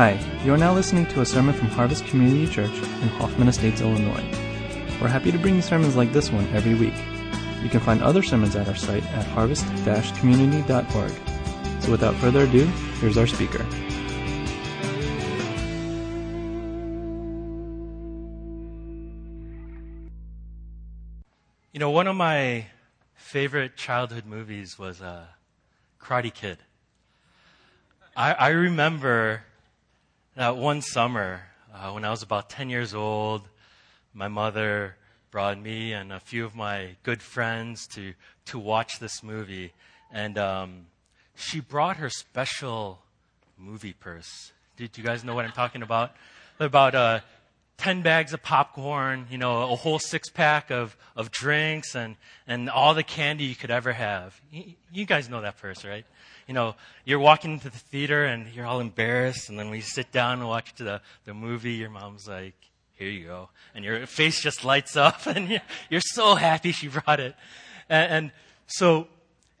Hi, you are now listening to a sermon from Harvest Community Church in Hoffman Estates, Illinois. We're happy to bring you sermons like this one every week. You can find other sermons at our site at harvest-community.org. So without further ado, here's our speaker. You know, one of my favorite childhood movies was uh, Karate Kid. I, I remember that one summer uh, when I was about 10 years old, my mother brought me and a few of my good friends to, to watch this movie. And um, she brought her special movie purse. Did you guys know what I'm talking about? About uh, 10 bags of popcorn, you know, a whole six pack of, of drinks and, and all the candy you could ever have. You, guys know that purse, right? You know, you're walking into the theater and you're all embarrassed, and then when you sit down and watch the, the movie, your mom's like, here you go. And your face just lights up, and you're, so happy she brought it. And, and so,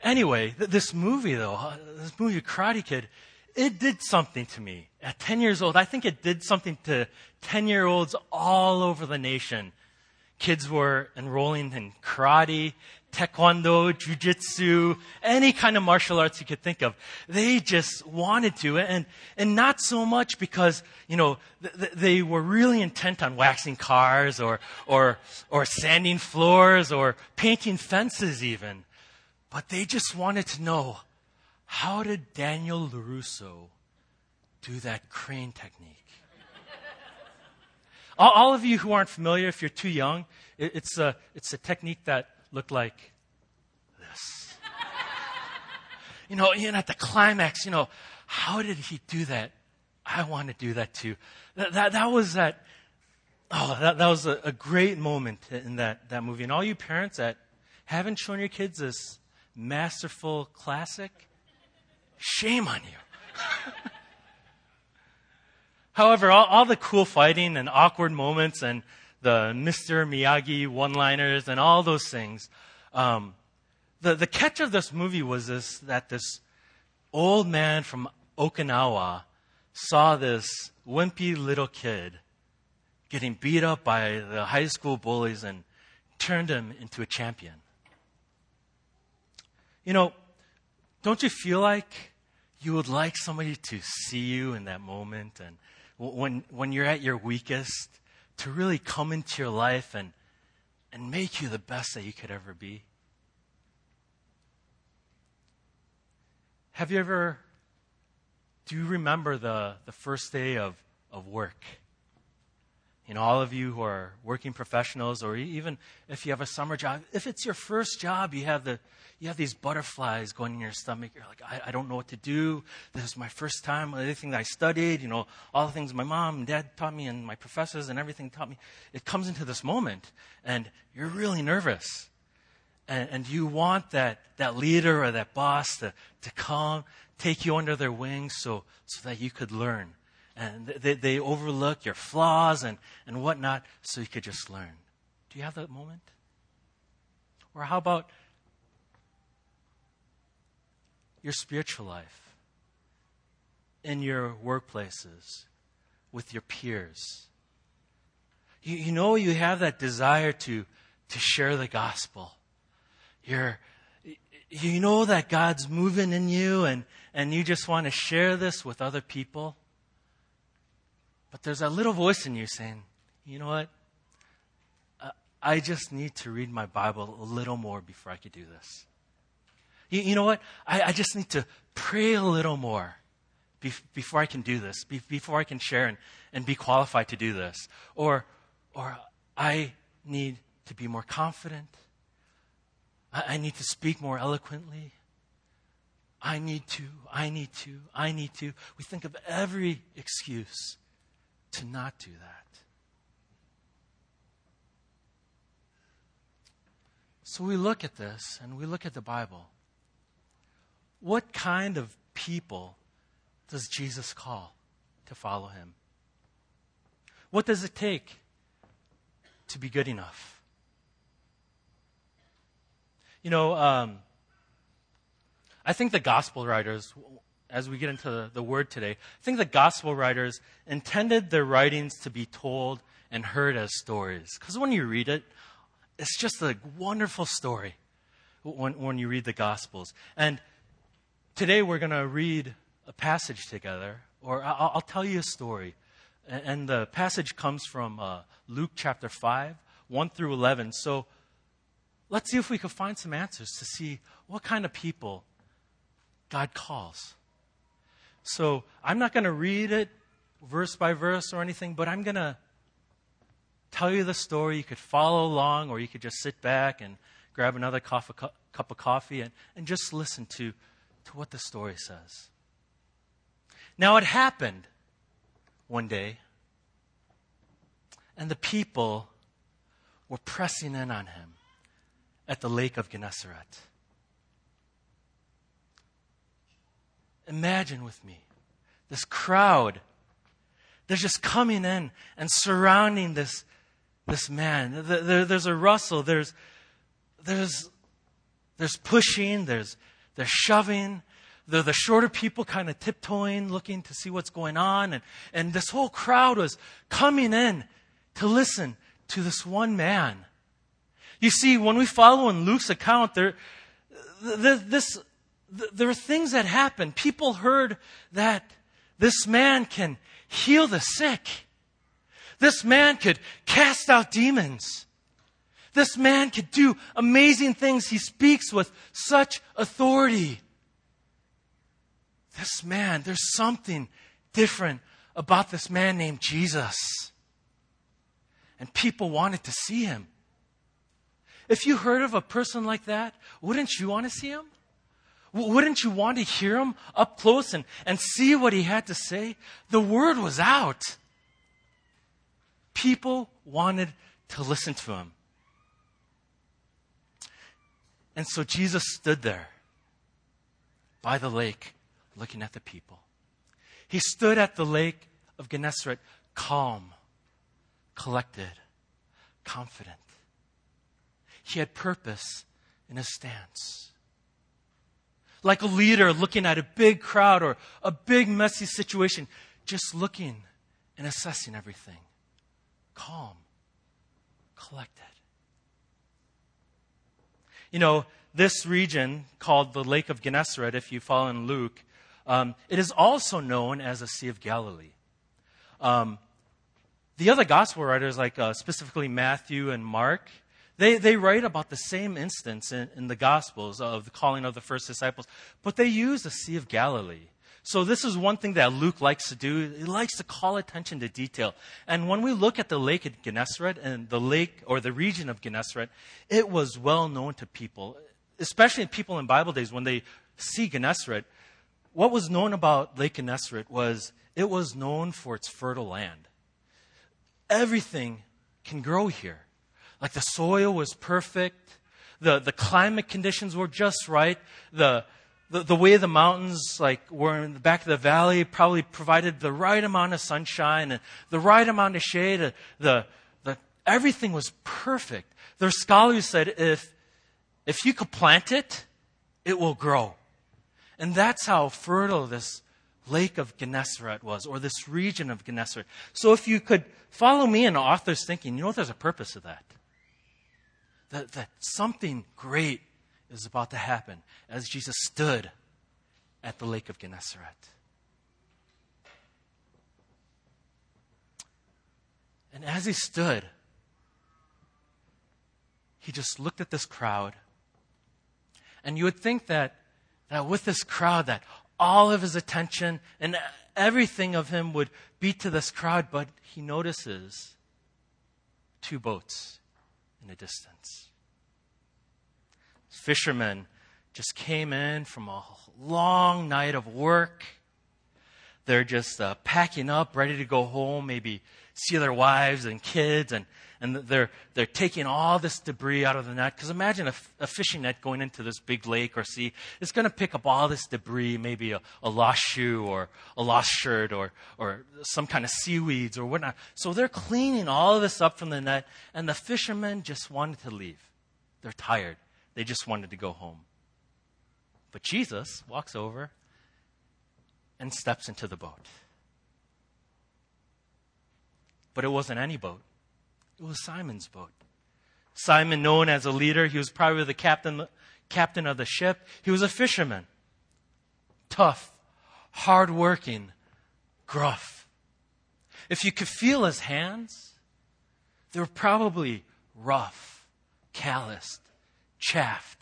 anyway, th- this movie, though, uh, this movie, Karate Kid, it did something to me. At 10 years old, I think it did something to 10 year olds all over the nation. Kids were enrolling in karate, taekwondo, jujitsu, any kind of martial arts you could think of. They just wanted to, and, and not so much because, you know, th- they were really intent on waxing cars or, or, or sanding floors or painting fences even. But they just wanted to know, how did Daniel LaRusso do that crane technique? all, all, of you who aren't familiar, if you're too young, it, it's, a, it's a technique that looked like this. you know, even at the climax, you know, how did he do that? I want to do that too. That, that, that was that, oh, that, that was a, a great moment in that, that movie. And all you parents that haven't shown your kids this masterful classic, shame on you. However, all, all, the cool fighting and awkward moments and the Mr. Miyagi one liners and all those things, um, the, the catch of this movie was this that this old man from Okinawa saw this wimpy little kid getting beat up by the high school bullies and turned him into a champion. You know, don't you feel like you would like somebody to see you in that moment and when, when you're at your weakest to really come into your life and, and make you the best that you could ever be? Have you ever, do you remember the, the first day of, of work? You know, all of you who are working professionals, or even if you have a summer job, if it's your first job, you have the, you have these butterflies going in your stomach. You're like, I, I don't know what to do. This is my first time. Everything that I studied, you know, all the things my mom and dad taught me and my professors and everything taught me. It comes into this moment and you're really nervous. And, and you want that, that leader or that boss to, to come, take you under their wings so, so that you could learn. And they, they overlook your flaws and, and whatnot so you could just learn. Do you have that moment? Or how about your spiritual life, in your workplaces, with your peers. You, you know you have that desire to, to share the gospel. You're, you know that God's moving in you and, and you just want to share this with other people. But there's a little voice in you saying, you know what? I just need to read my Bible a little more before I could do this. You, you know what? I, I, just need to pray a little more be, before I can do this, be, before I can share and, and be qualified to do this. Or, or I need to be more confident. I, I need to speak more eloquently. I need to, I need to, I need to. We think of every excuse to not do that. So we look at this and we look at the Bible. What kind of people does Jesus call to follow him? What does it take to be good enough? You know, um, I think the gospel writers as we get into the, word today, I think the gospel writers intended their writings to be told and heard as stories. Because when you read it, it's just a wonderful story when, when you read the gospels. And today we're going to read a passage together, or I'll, I'll, tell you a story. And, the passage comes from uh, Luke chapter 5, 1 through 11. So let's see if we can find some answers to see what kind of people God calls. So I'm not going to read it verse by verse or anything, but I'm going to tell you the story. You could follow along, or you could just sit back and grab another cup of coffee and, and just listen to, to what the story says. Now, it happened one day, and the people were pressing in on him at the lake of Gennesaret. Imagine with me this crowd. They're just coming in and surrounding this, this man. There, there's a rustle. There's, there's, there's pushing. There's, there's shoving. The shorter people kind of tiptoeing, looking to see what's going on. And, and this whole crowd was coming in to listen to this one man. You see, when we follow in Luke's account, there, this, there are things that happen. People heard that this man can heal the sick. This man could cast out demons. This man could do amazing things. He speaks with such authority. This man, there's something different about this man named Jesus. And people wanted to see him. If you heard of a person like that, wouldn't you want to see him? Wouldn't you want to hear him up close and, and see what he had to say? The word was out. People wanted to listen to him. And so Jesus stood there by the lake looking at the people. He stood at the lake of Gennesaret calm, collected, confident. He had purpose in his stance like a leader looking at a big crowd or a big messy situation, just looking and assessing everything. Calm, collected. You know, this region called the Lake of Gennesaret, if you follow in Luke, um, it is also known as the Sea of Galilee. Um, the other gospel writers, like uh, specifically Matthew and Mark, they, they write about the same instance in, in the Gospels of the calling of the first disciples, but they use the Sea of Galilee. So this is one thing that Luke likes to do. He likes to call attention to detail. And when we look at the lake at Gennesaret and the lake or the region of Gennesaret, it was well known to people, especially people in Bible days when they see Gennesaret. What was known about Lake Gennesaret was it was known for its fertile land. Everything can grow here. Like the soil was perfect. The, the climate conditions were just right. The, the, the way the mountains like were in the back of the valley probably provided the right amount of sunshine and the right amount of shade. The, the, everything was perfect. Their scholars said if, if you could plant it, it will grow. And that's how fertile this lake of Gennesaret was, or this region of Gennesaret. So if you could follow me in the author's thinking, you know there's a purpose to that that, that something great is about to happen as Jesus stood at the lake of Gennesaret. And as he stood, he just looked at this crowd. And you would think that, that with this crowd, that all of his attention and everything of him would be to this crowd, but he notices two boats in the distance. Fishermen just came in from a long night of work. They're just uh, packing up, ready to go home, maybe see their wives and kids, and, and they're, they're taking all this debris out of the net. Because imagine a, a, fishing net going into this big lake or sea. It's going to pick up all this debris, maybe a, a lost shoe or a lost shirt or, or some kind of seaweeds or whatnot. So they're cleaning all of this up from the net, and the fishermen just wanted to leave. They're tired. They just wanted to go home. But Jesus walks over and steps into the boat. But it wasn't any boat, it was Simon's boat. Simon, known as a leader, he was probably the captain, captain of the ship. He was a fisherman. Tough, hardworking, gruff. If you could feel his hands, they were probably rough, calloused, chaffed.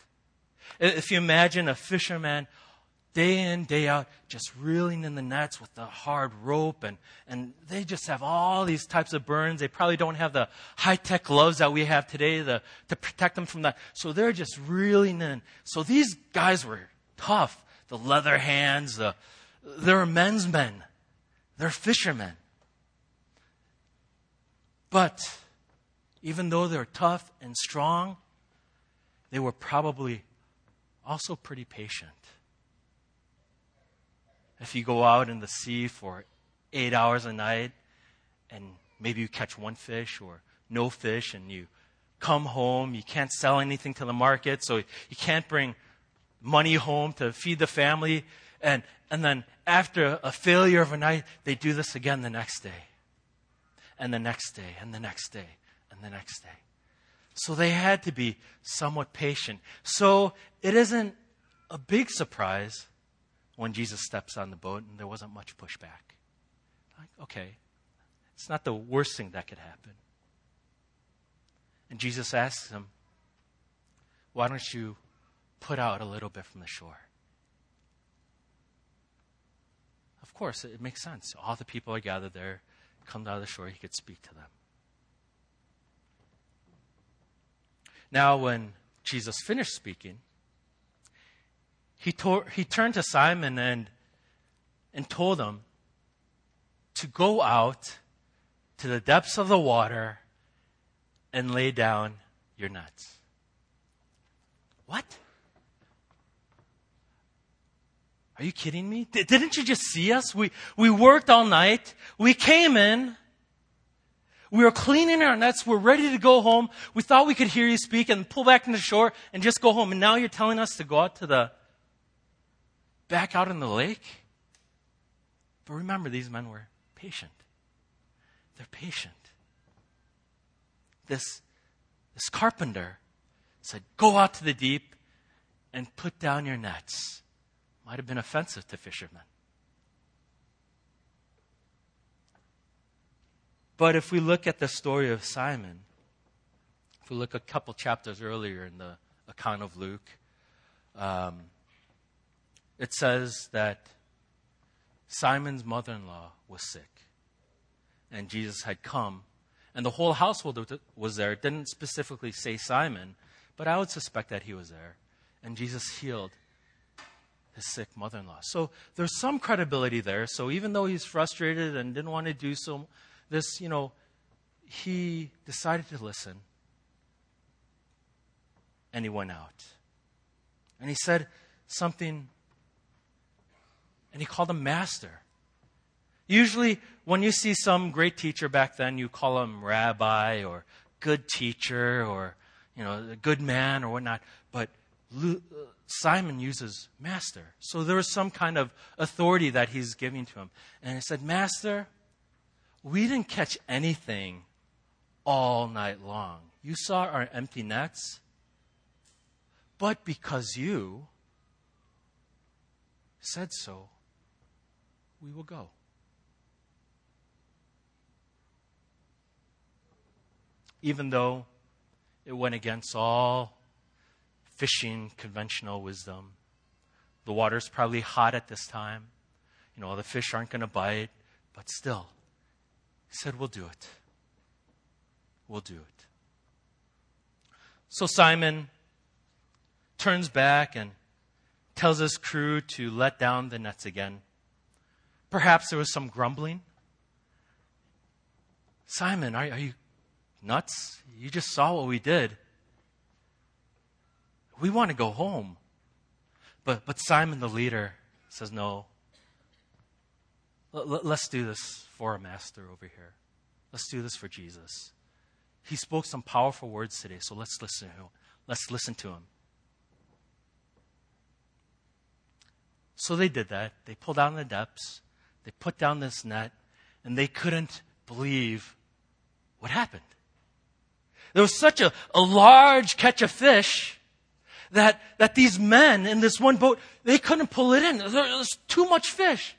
If you imagine a fisherman day in, day out, just reeling in the nets with the hard rope, and, and they just have all these types of burns. They probably don't have the high tech gloves that we have today the, to protect them from that. So they're just reeling in. So these guys were tough. The leather hands, the, they're men's men, they're fishermen. But even though they're tough and strong, they were probably also pretty patient. If you go out in the sea for eight hours a night and maybe you catch one fish or no fish and you come home, you can't sell anything to the market, so you can't bring money home to feed the family. And, and then after a failure of a night, they do this again the next day, and the next day, and the next day, and the next day. So they had to be somewhat patient. So it isn't a big surprise when Jesus steps on the boat and there wasn't much pushback. Like, okay, it's not the worst thing that could happen. And Jesus asks him, Why don't you put out a little bit from the shore? Of course, it makes sense. All the people are gathered there, come out of the shore, he could speak to them. Now, when Jesus finished speaking, he, he turned to Simon and, and told him to go out to the depths of the water and lay down your nets. What? Are you kidding me? D- didn't you just see us? We, we worked all night. We came in. We were cleaning our nets. We're ready to go home. We thought we could hear you speak and pull back into shore and just go home. And now you're telling us to go out to the back out in the lake. But remember, these men were patient. They're patient. This, this carpenter said, Go out to the deep and put down your nets. Might have been offensive to fishermen. But if we look at the story of Simon, if we look a couple chapters earlier in the account of Luke, um, it says that Simon's mother in law was sick. And Jesus had come. And the whole household was there. It didn't specifically say Simon, but I would suspect that he was there. And Jesus healed his sick mother in law. So there's some credibility there. So even though he's frustrated and didn't want to do so, this, you know, he decided to listen. And he went out. And he said something and he called him master. Usually, when you see some great teacher back then, you call him rabbi or good teacher or, you know, a good man or whatnot. But uh, Simon uses master. So there was some kind of authority that he's giving to him. And he said, Master, we didn't catch anything all night long. You saw our empty nets. But because you said so, we will go. Even though it went against all fishing conventional wisdom, the water's probably hot at this time. You know, the fish aren't going to bite, but still, said, We'll do it. We'll do it. So Simon turns back and tells his crew to let down the nets again. Perhaps there was some grumbling. Simon, are, are you nuts? You just saw what we did. We want to go home. But, but Simon, the leader, says, No. L- let's do this for a master over here. Let's do this for Jesus. He spoke some powerful words today, so let's listen to him. Let's listen to him. So they did that. They pulled down the depths, they put down this net, and they couldn't believe what happened. There was such a, a large catch of fish that, that these men in this one boat, they couldn't pull it in. There was too much fish.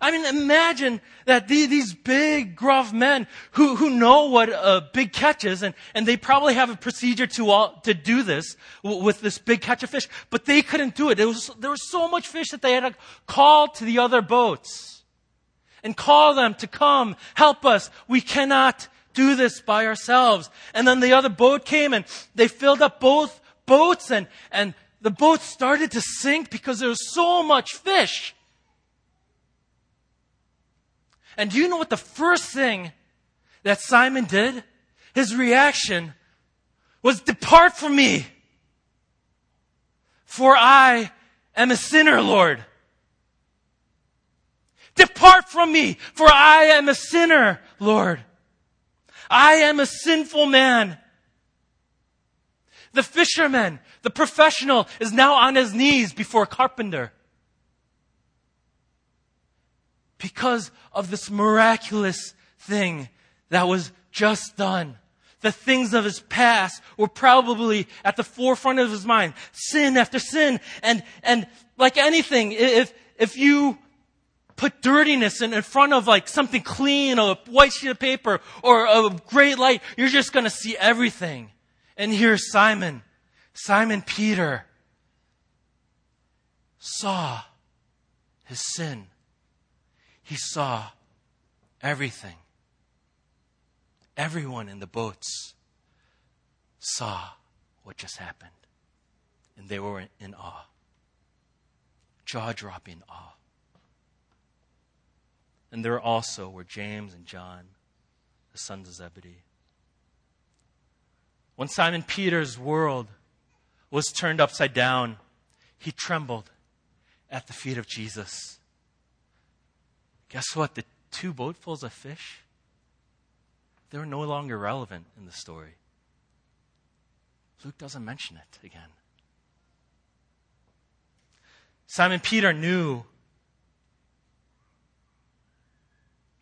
I mean, imagine that these big, gruff men who, who know what a big catch is, and, and they probably have a procedure to, all, to do this with this big catch of fish, but they couldn't do it. There was, there was so much fish that they had to call to the other boats and call them to come, help us. We cannot do this by ourselves. And then the other boat came and they filled up both boats and, and the boat started to sink because there was so much fish. And do you know what the first thing that Simon did? His reaction was, Depart from me, for I am a sinner, Lord. Depart from me, for I am a sinner, Lord. I am a sinful man. The fisherman, the professional, is now on his knees before a carpenter. Because of this miraculous thing that was just done. The things of his past were probably at the forefront of his mind. Sin after sin. And, and like anything, if, if you put dirtiness in, in front of like something clean, or a white sheet of paper, or a great light, you're just gonna see everything. And here's Simon. Simon Peter saw his sin. He saw everything. Everyone in the boats saw what just happened. And they were in awe. Jaw dropping awe. And there also were James and John, the sons of Zebedee. When Simon Peter's world was turned upside down, he trembled at the feet of Jesus. Guess what? The two boatfuls of fish, they were no longer relevant in the story. Luke doesn't mention it again. Simon Peter knew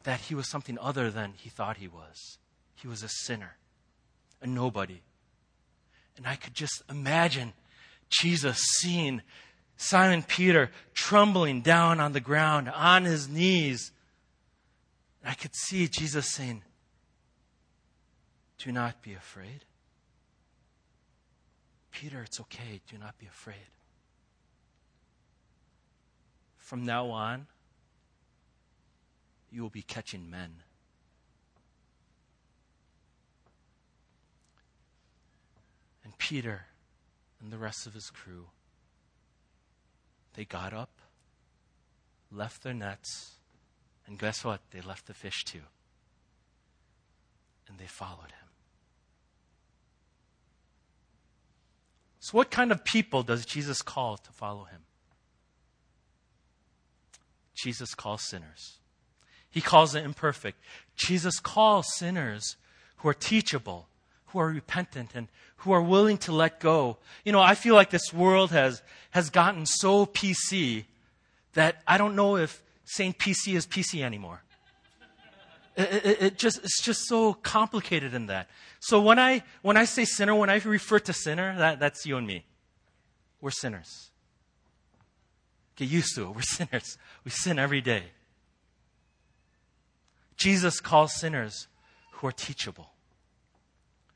that he was something other than he thought he was. He was a sinner, a nobody. And I could just imagine Jesus seeing Simon Peter trembling down on the ground, on his knees. I could see Jesus saying, Do not be afraid. Peter, it's okay. Do not be afraid. From now on, you will be catching men. And Peter and the rest of his crew, they got up, left their nets, and guess what? They left the fish too. And they followed him. So, what kind of people does Jesus call to follow him? Jesus calls sinners. He calls the imperfect. Jesus calls sinners who are teachable, who are repentant, and who are willing to let go. You know, I feel like this world has, has gotten so PC that I don't know if saying PC is PC anymore. It, it, it, just, it's just so complicated in that. So when I, when I say sinner, when I refer to sinner, that, that's you and me. We're sinners. Get used to it. We're sinners. We sin every day. Jesus calls sinners who are teachable.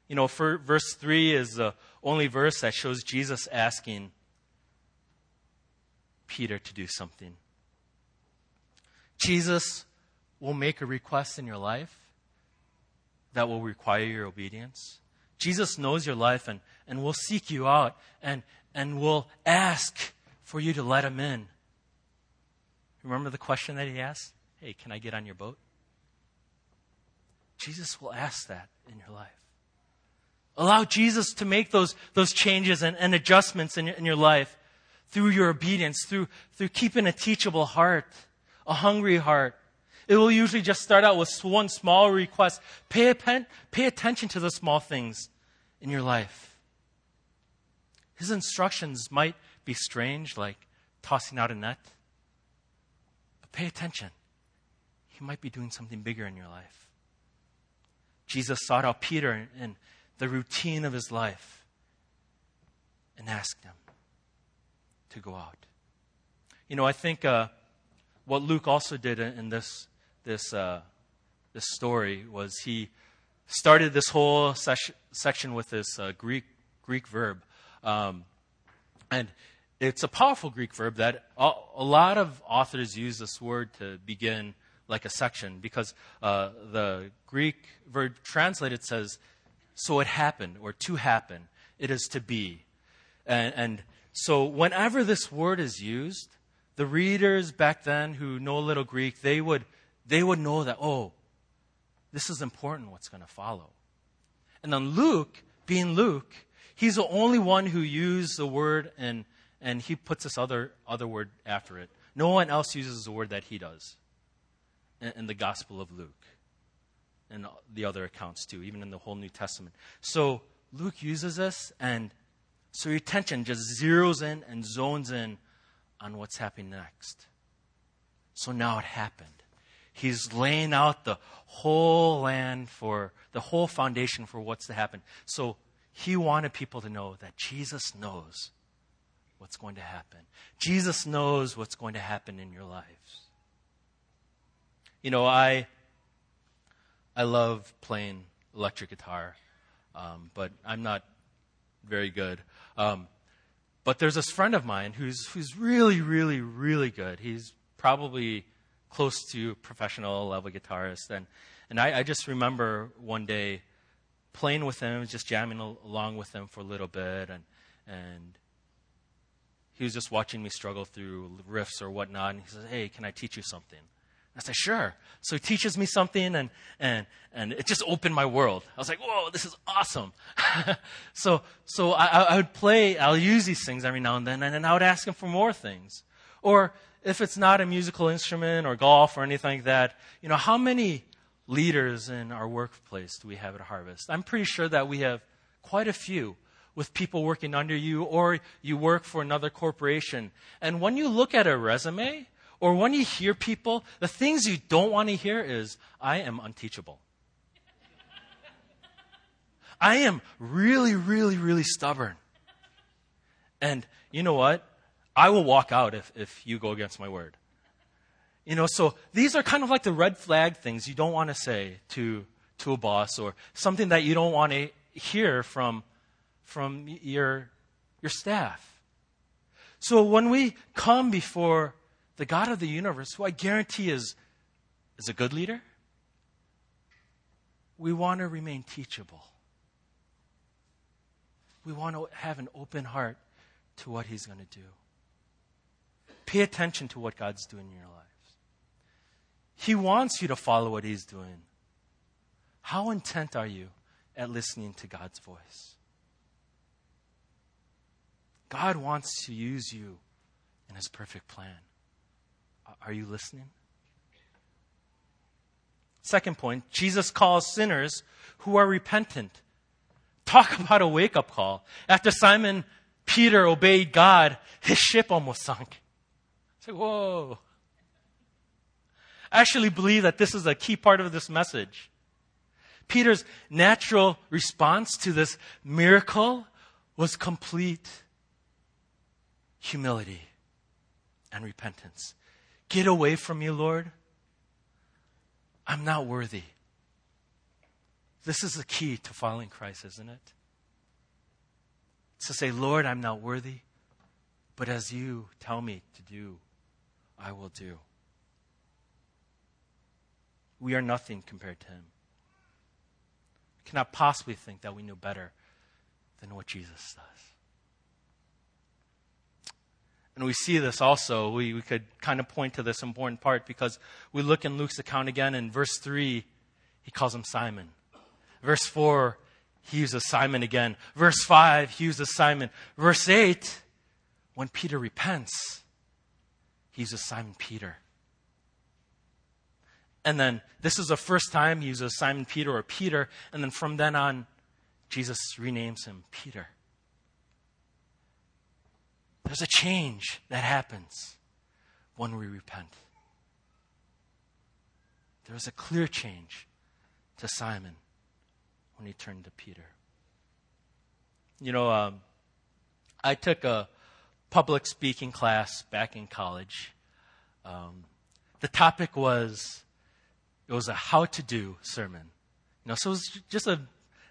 You know, for, verse 3 is the only verse that shows Jesus asking Peter to do something. Jesus will make a request in your life that will require your obedience. Jesus knows your life and, and will seek you out and, and will ask for you to let him in. Remember the question that he asked? Hey, can I get on your boat? Jesus will ask that in your life. Allow Jesus to make those, those changes and, and adjustments in your, in your life through your obedience, through, through keeping a teachable heart, a hungry heart. It will usually just start out with one small request. Pay, pay attention to the small things in your life. His instructions might be strange, like tossing out a net but pay attention. He might be doing something bigger in your life. Jesus sought out Peter in the routine of his life and asked him to go out. You know, I think uh, what Luke also did in this this uh, this story was he started this whole ses- section with this uh, Greek Greek verb, um, and it's a powerful Greek verb that a, a, lot of authors use this word to begin like a section because uh, the Greek verb translated says, "So it happened" or "to happen." It is to be, and, and so whenever this word is used, the readers back then who know a little Greek, they would they would know that oh, this is important. What's going to follow, and then Luke, being Luke, he's the only one who used the word and and he puts this other other word after it. No one else uses the word that he does in, in the Gospel of Luke and the other accounts too, even in the whole New Testament. So Luke uses this, and so your attention just zeroes in and zones in on what's happening next. So now it happened. He's laying out the whole land for the whole foundation for what's to happen. So he wanted people to know that Jesus knows what's going to happen. Jesus knows what's going to happen in your lives. You know, I I love playing electric guitar, um, but I'm not very good. Um, but there's this friend of mine who's who's really, really, really good. He's probably close to professional level guitarist, and and I, I just remember one day playing with him, just jamming along with him for a little bit, and and he was just watching me struggle through riffs or whatnot, and he says, "Hey, can I teach you something?" I said, "Sure." So he teaches me something, and and and it just opened my world. I was like, "Whoa, this is awesome!" so so I, I would play. I'll use these things every now and then, and then I would ask him for more things, or if it's not a musical instrument or golf or anything like that, you know, how many leaders in our workplace do we have at Harvest? I'm pretty sure that we have quite a few with people working under you or you work for another corporation. And when you look at a resume or when you hear people, the things you don't want to hear is, I am unteachable. I am really, really, really stubborn. And you know what? I will walk out if, if you go against my word. You know, so these are kind of like the red flag things you don't want to say to, to a boss or something that you don't want to hear from, from your, your staff. So when we come before the God of the universe, who I guarantee is, is a good leader, we want to remain teachable. We want to have an open heart to what He's going to do. Pay attention to what God's doing in your lives. He wants you to follow what He's doing. How intent are you at listening to God's voice? God wants to use you in His perfect plan. Are you listening? Second point Jesus calls sinners who are repentant. Talk about a wake up call. After Simon Peter obeyed God, his ship almost sunk. Say, whoa. I actually believe that this is a key part of this message. Peter's natural response to this miracle was complete humility and repentance. Get away from me, Lord. I'm not worthy. This is the key to following Christ, isn't it? To say, Lord, I'm not worthy, but as you tell me to do, I will do. We are nothing compared to him. We cannot possibly think that we know better than what Jesus does. And we see this also. We, we could kind of point to this important part because we look in Luke's account again in verse 3, he calls him Simon. Verse 4, he uses Simon again. Verse 5, he uses Simon. Verse 8, when Peter repents, He's a Simon Peter. And then this is the first time he uses Simon Peter or Peter, and then from then on, Jesus renames him Peter. There's a change that happens when we repent. there was a clear change to Simon when he turned to Peter. You know, um, I took a public speaking class back in college. Um, the topic was it was a how to do sermon. You know, so it was just a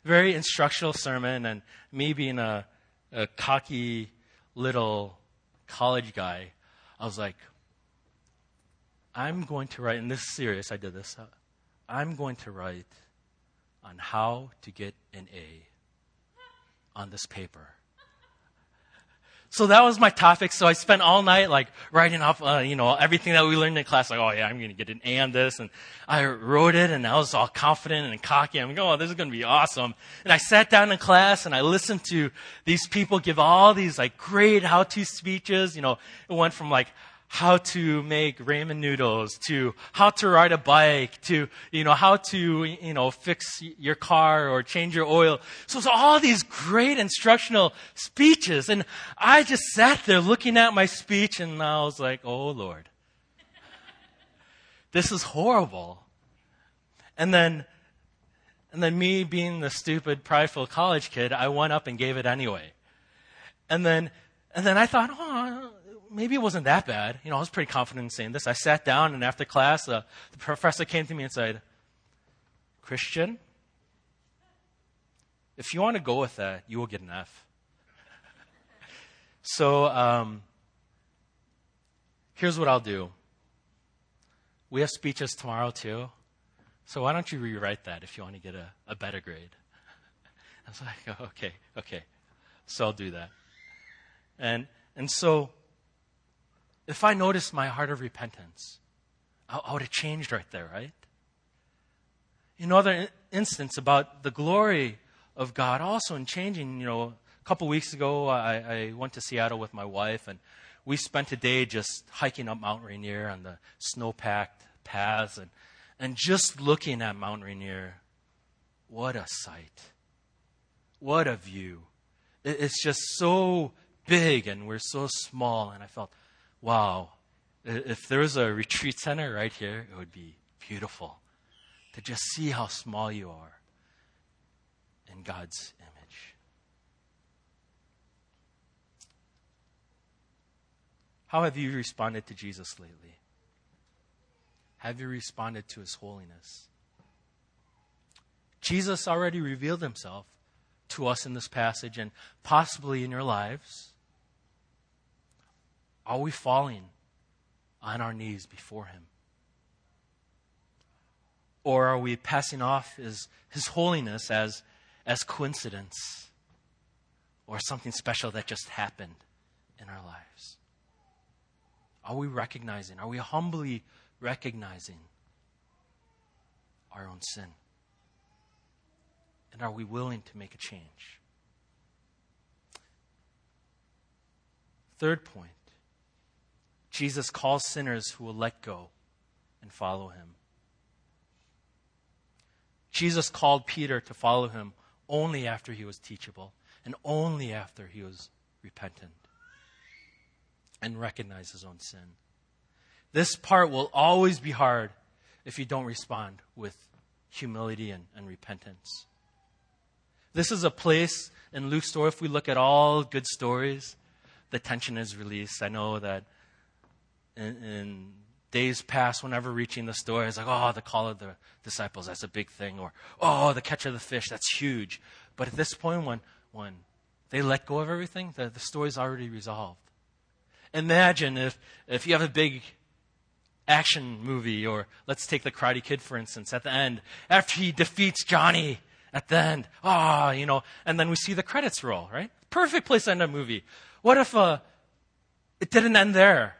very instructional sermon, and me being a, a cocky little college guy, I was like, I'm going to write, and this is serious, I did this. Uh, I'm going to write on how to get an A on this paper. So that was my topic. So I spent all night like writing off, uh, you know, everything that we learned in class. Like, oh yeah, I'm going to get an A on this. And I wrote it and I was all confident and cocky. I'm like, oh, this is going to be awesome. And I sat down in class and I listened to these people give all these like great how-to speeches. You know, it went from like, how to make ramen noodles to how to ride a bike to you know how to you know fix your car or change your oil. So it's all these great instructional speeches. And i just sat there looking at my speech and i was like oh lord. This is horrible. And then and then me being the stupid prideful college kid i went up and gave it anyway. And then and then i thought oh maybe it wasn't that bad. You know, I was pretty confident in saying this. I sat down, and after class, uh, the professor came to me and said, Christian, if you want to go with that, you will get an F. so, um, here's what I'll do. We have speeches tomorrow, too. So, why don't you rewrite that if you want to get a, a better grade? I was like, okay, okay. So, I'll do that. And, and so, if I noticed my heart of repentance, I, I would have changed right there, right? Another instance about the glory of God also in changing, you know, a couple weeks ago I, I went to Seattle with my wife and we spent a day just hiking up Mount Rainier on the snow packed paths and, and just looking at Mount Rainier. What a sight. What a view. It's just so big and we're so small. And I felt, wow, if there was a retreat center right here, it would be beautiful to just see how small you are in God's image. How have you responded to Jesus lately? Have you responded to his holiness? Jesus already revealed himself to us in this passage and possibly in your lives. Are we falling on our knees before Him? Or are we passing off His, his holiness as, as coincidence or something special that just happened in our lives? Are we recognizing, are we humbly recognizing our own sin? And are we willing to make a change? Third point Jesus calls sinners who will let go and follow him. Jesus called Peter to follow him only after he was teachable and only after he was repentant and recognized his own sin. This part will always be hard if you don't respond with humility and, and repentance. This is a place in Luke's story, if we look at all good stories, the tension is released. I know that in, in days past, whenever reaching the story, it's like, oh, the call of the disciples, that's a big thing. Or, oh, the catch of the fish, that's huge. But at this point, when, when they let go of everything, the, the story's already resolved. Imagine if, if you have a big action movie, or let's take the Karate Kid, for instance, at the end, after he defeats Johnny at the end, ah, oh, you know, and then we see the credits roll, right? Perfect place to end a movie. What if uh, it didn't end there?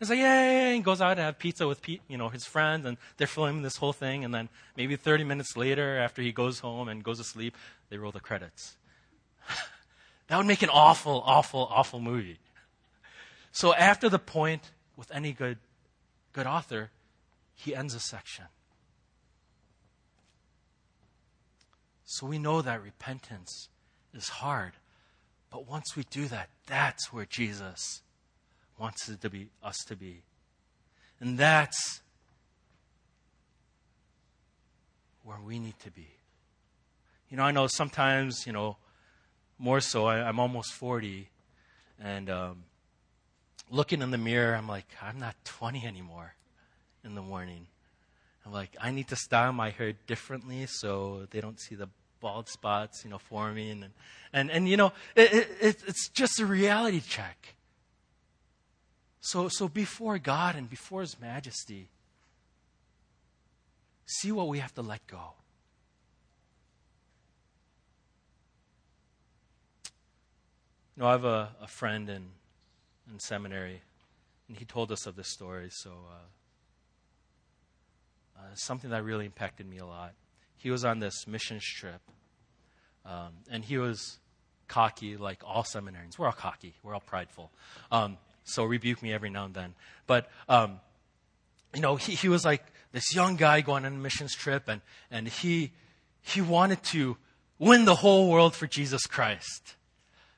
It's like, yay, and goes out to have pizza with Pete, you know, his friends, and they're filming this whole thing, and then maybe 30 minutes later, after he goes home and goes to sleep, they roll the credits. that would make an awful, awful, awful movie. So after the point, with any good, good author, he ends a section. So we know that repentance is hard. But once we do that, that's where Jesus wants to be us to be. And that's where we need to be. You know, I know sometimes, you know, more so, I, am almost 40, and um, looking in the mirror, I'm like, I'm not 20 anymore in the morning. I'm like, I need to style my hair differently so they don't see the bald spots, you know, forming. And, and, and you know, it, it, it's just a reality check. So, so before God and before His majesty, see what we have to let go. You know, I have a, a friend in, in seminary, and he told us of this story. So, uh, uh, something that really impacted me a lot. He was on this missions trip, um, and he was cocky, like all seminarians. We're all cocky, we're all prideful. Um, so rebuke me every now and then. But um, you know, he, he was like this young guy going on a missions trip, and and he he wanted to win the whole world for Jesus Christ.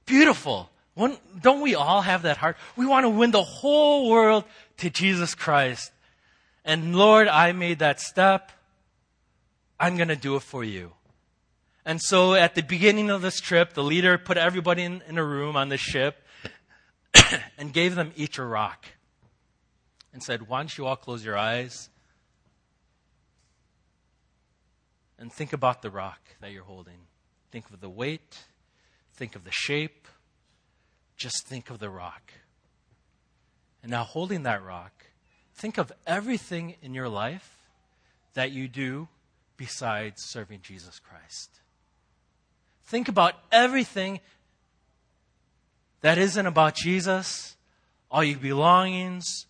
Beautiful. One, don't we all have that heart? We want to win the whole world to Jesus Christ. And Lord, I made that step. I'm going to do it for you. And so at the beginning of this trip, the leader put everybody in, in a room on the ship and gave them each a rock and said, Why don't you all close your eyes and think about the rock that you're holding? Think of the weight, Think of the shape. Just think of the rock. And now, holding that rock, think of everything in your life that you do besides serving Jesus Christ. Think about everything that isn't about Jesus, all your belongings,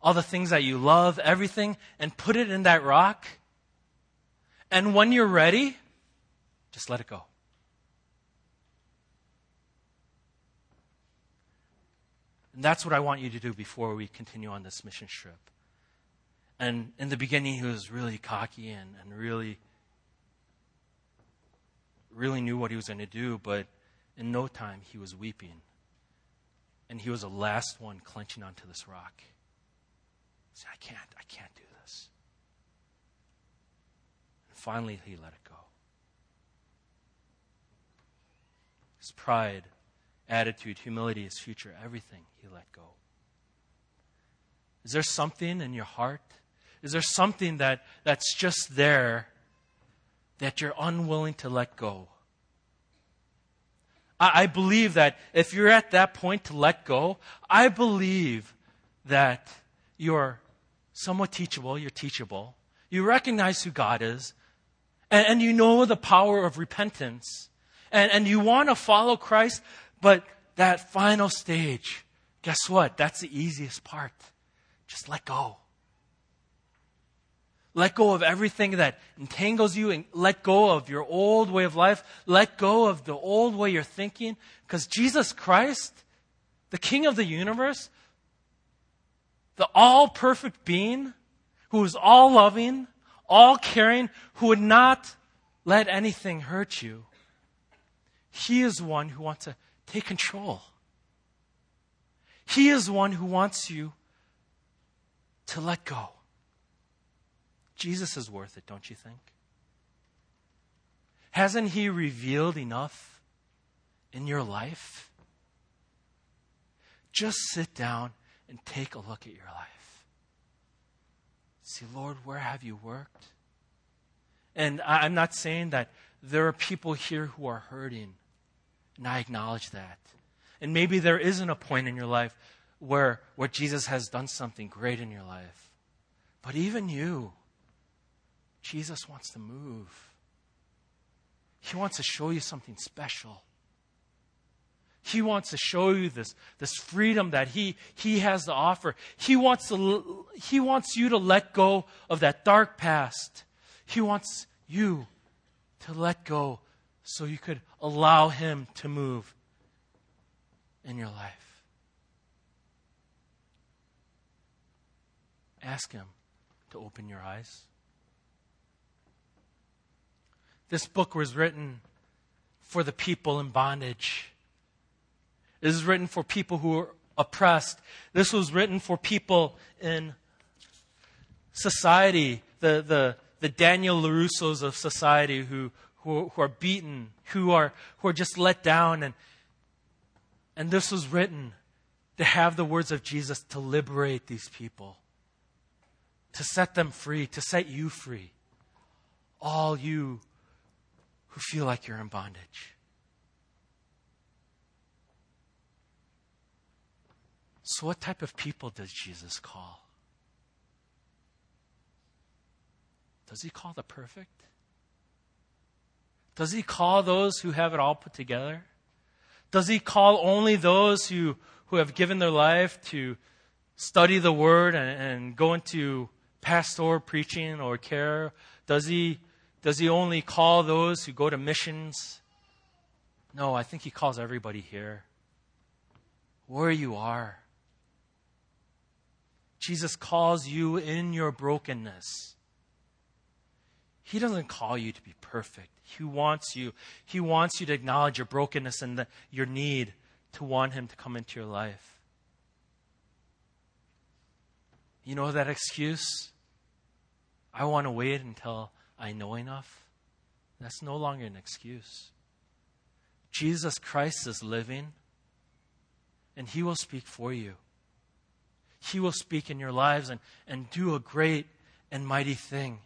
all the things that you love, everything, and put it in that rock. And when you're ready, just let it go. And that's what I want you to do before we continue on this mission trip. And in the beginning, he was really cocky and, and really, really knew what he was going to do, but in no time, he was weeping. And he was the last one clenching onto this rock. He said, I can't, I can't do this. And finally, he let it go. His pride attitude, humility, his future, everything he let go. Is there something in your heart? Is there something that, that's just there that you're unwilling to let go? I, I believe that if you're at that point to let go, I believe that you're somewhat teachable, you're teachable. You recognize who God is, and, and you know the power of repentance, and, and you want to follow Christ, but that final stage, guess what? That's the easiest part. Just let go. Let go of everything that entangles you and let go of your old way of life. Let go of the old way you're thinking. Because Jesus Christ, the King of the universe, the all perfect being, who is all loving, all caring, who would not let anything hurt you, He is one who wants to Take control. He is one who wants you to let go. Jesus is worth it, don't you think? Hasn't He revealed enough in your life? Just sit down and take a look at your life. See, Lord, where have you worked? And I'm not saying that there are people here who are hurting and I acknowledge that. And maybe there isn't a point in your life where, where Jesus has done something great in your life. But even you, Jesus wants to move. He wants to show you something special. He wants to show you this, this freedom that he, he has to offer. He wants, to, he wants you to let go of that dark past. He wants you to let go so you could allow Him to move in your life. Ask Him to open your eyes. This book was written for the people in bondage. This is written for people who are oppressed. This was written for people in society, the, the, the Daniel LaRussos of society who, who, who are beaten, who are, who are just let down. And, and this was written to have the words of Jesus to liberate these people, to set them free, to set you free. All you who feel like you're in bondage. So, what type of people does Jesus call? Does he call the perfect? Does he call those who have it all put together? Does he call only those who, who have given their life to study the word and, and go into pastoral preaching or care? Does he, does he only call those who go to missions? No, I think he calls everybody here. Where you are. Jesus calls you in your brokenness. He doesn't call you to be perfect. He wants you. He wants you to acknowledge your brokenness and the, your need to want Him to come into your life. You know that excuse? I want to wait until I know enough. That's no longer an excuse. Jesus Christ is living, and He will speak for you. He will speak in your lives and, and do a great and mighty thing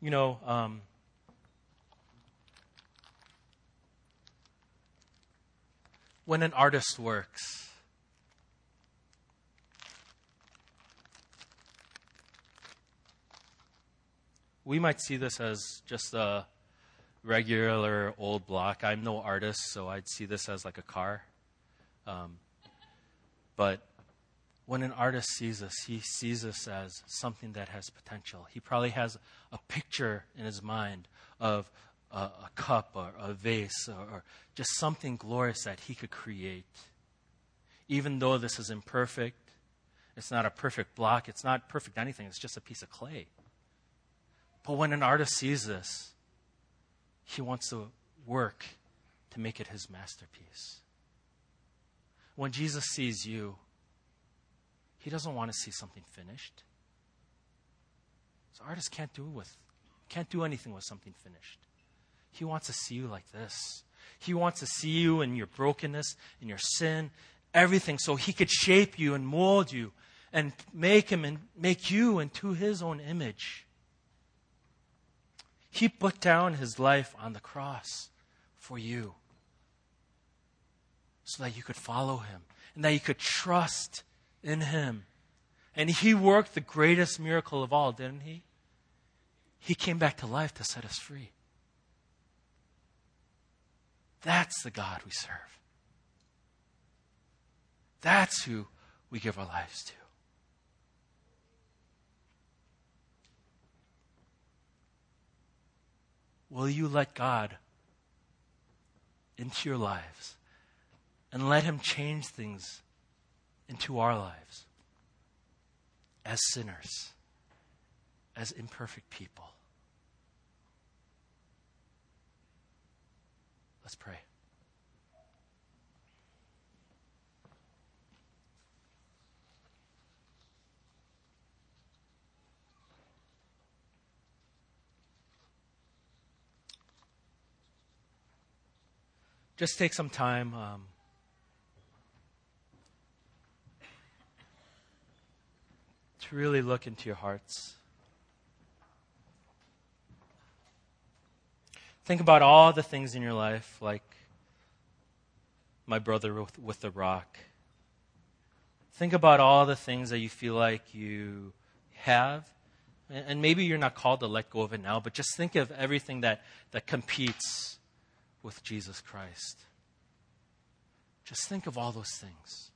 you know, um, when an artist works, we might see this as just a regular old block. I'm no artist, so I'd see this as like a car. Um, but when an artist sees us, he sees us as something that has potential. He probably has a picture in his mind of a, a cup or a vase or, or just something glorious that he could create. Even though this is imperfect, it's not a perfect block, it's not perfect anything, it's just a piece of clay. But when an artist sees this, he wants to work to make it his masterpiece. When Jesus sees you, he doesn't want to see something finished. So artists can't do with can't do anything with something finished. He wants to see you like this. He wants to see you in your brokenness, in your sin, everything, so he could shape you and mold you and make him and make you into his own image. He put down his life on the cross for you so that you could follow him and that you could trust in him. And he worked the greatest miracle of all, didn't he? He came back to life to set us free. That's the God we serve. That's who we give our lives to. Will you let God into your lives and let Him change things into our lives as sinners, as imperfect people. Let's pray. Just take some time. Um, to really look into your hearts. Think about all the things in your life, like my brother with, with the rock. Think about all the things that you feel like you have. And maybe you're not called to let go of it now, but just think of everything that, that competes with Jesus Christ. Just think of all those things.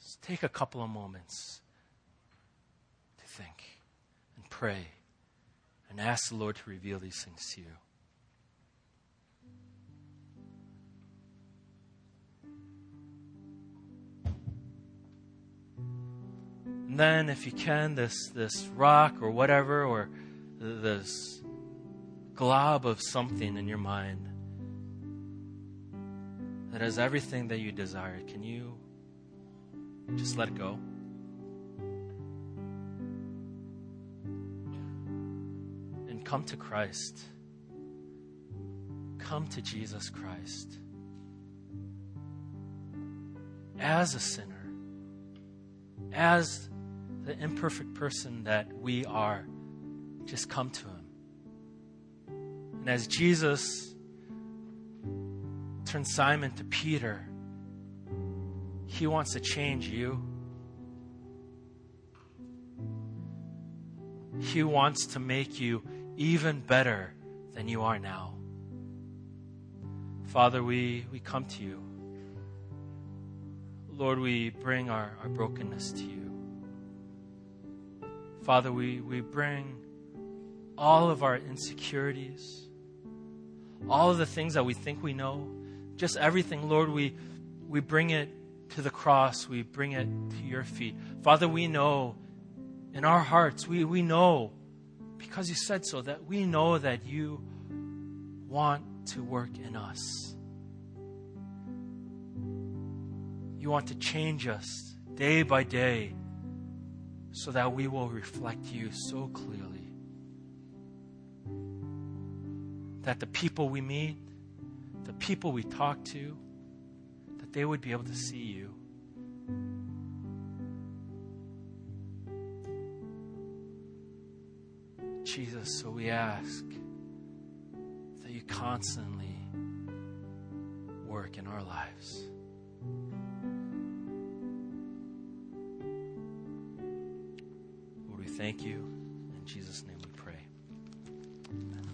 Just take a couple of moments to think and pray and ask the Lord to reveal these things to you. And then, if you can, this, this rock or whatever, or this glob of something in your mind that has everything that you desire, can you just let it go. And come to Christ. Come to Jesus Christ. As a sinner, as the imperfect person that we are, just come to Him. And as Jesus turned Simon to Peter, He wants to change you. He wants to make you even better than you are now. Father, we, we come to you. Lord, we bring our, our brokenness to you. Father, we, we bring all of our insecurities, all of the things that we think we know, just everything, Lord, we, we bring it to the cross, we bring it to your feet. Father, we know in our hearts, we, we know, because you said so, that we know that you want to work in us. You want to change us day by day so that we will reflect you so clearly. That the people we meet, the people we talk to, that they would be able to see you. Jesus, so we ask that you constantly work in our lives. Thank you. In Jesus' name we pray. Amen.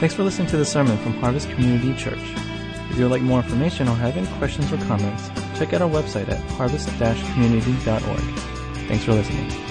Thanks for listening to the sermon from Harvest Community Church. If you would like more information or have any questions or comments, check out our website at harvest-community.org. Thanks for listening.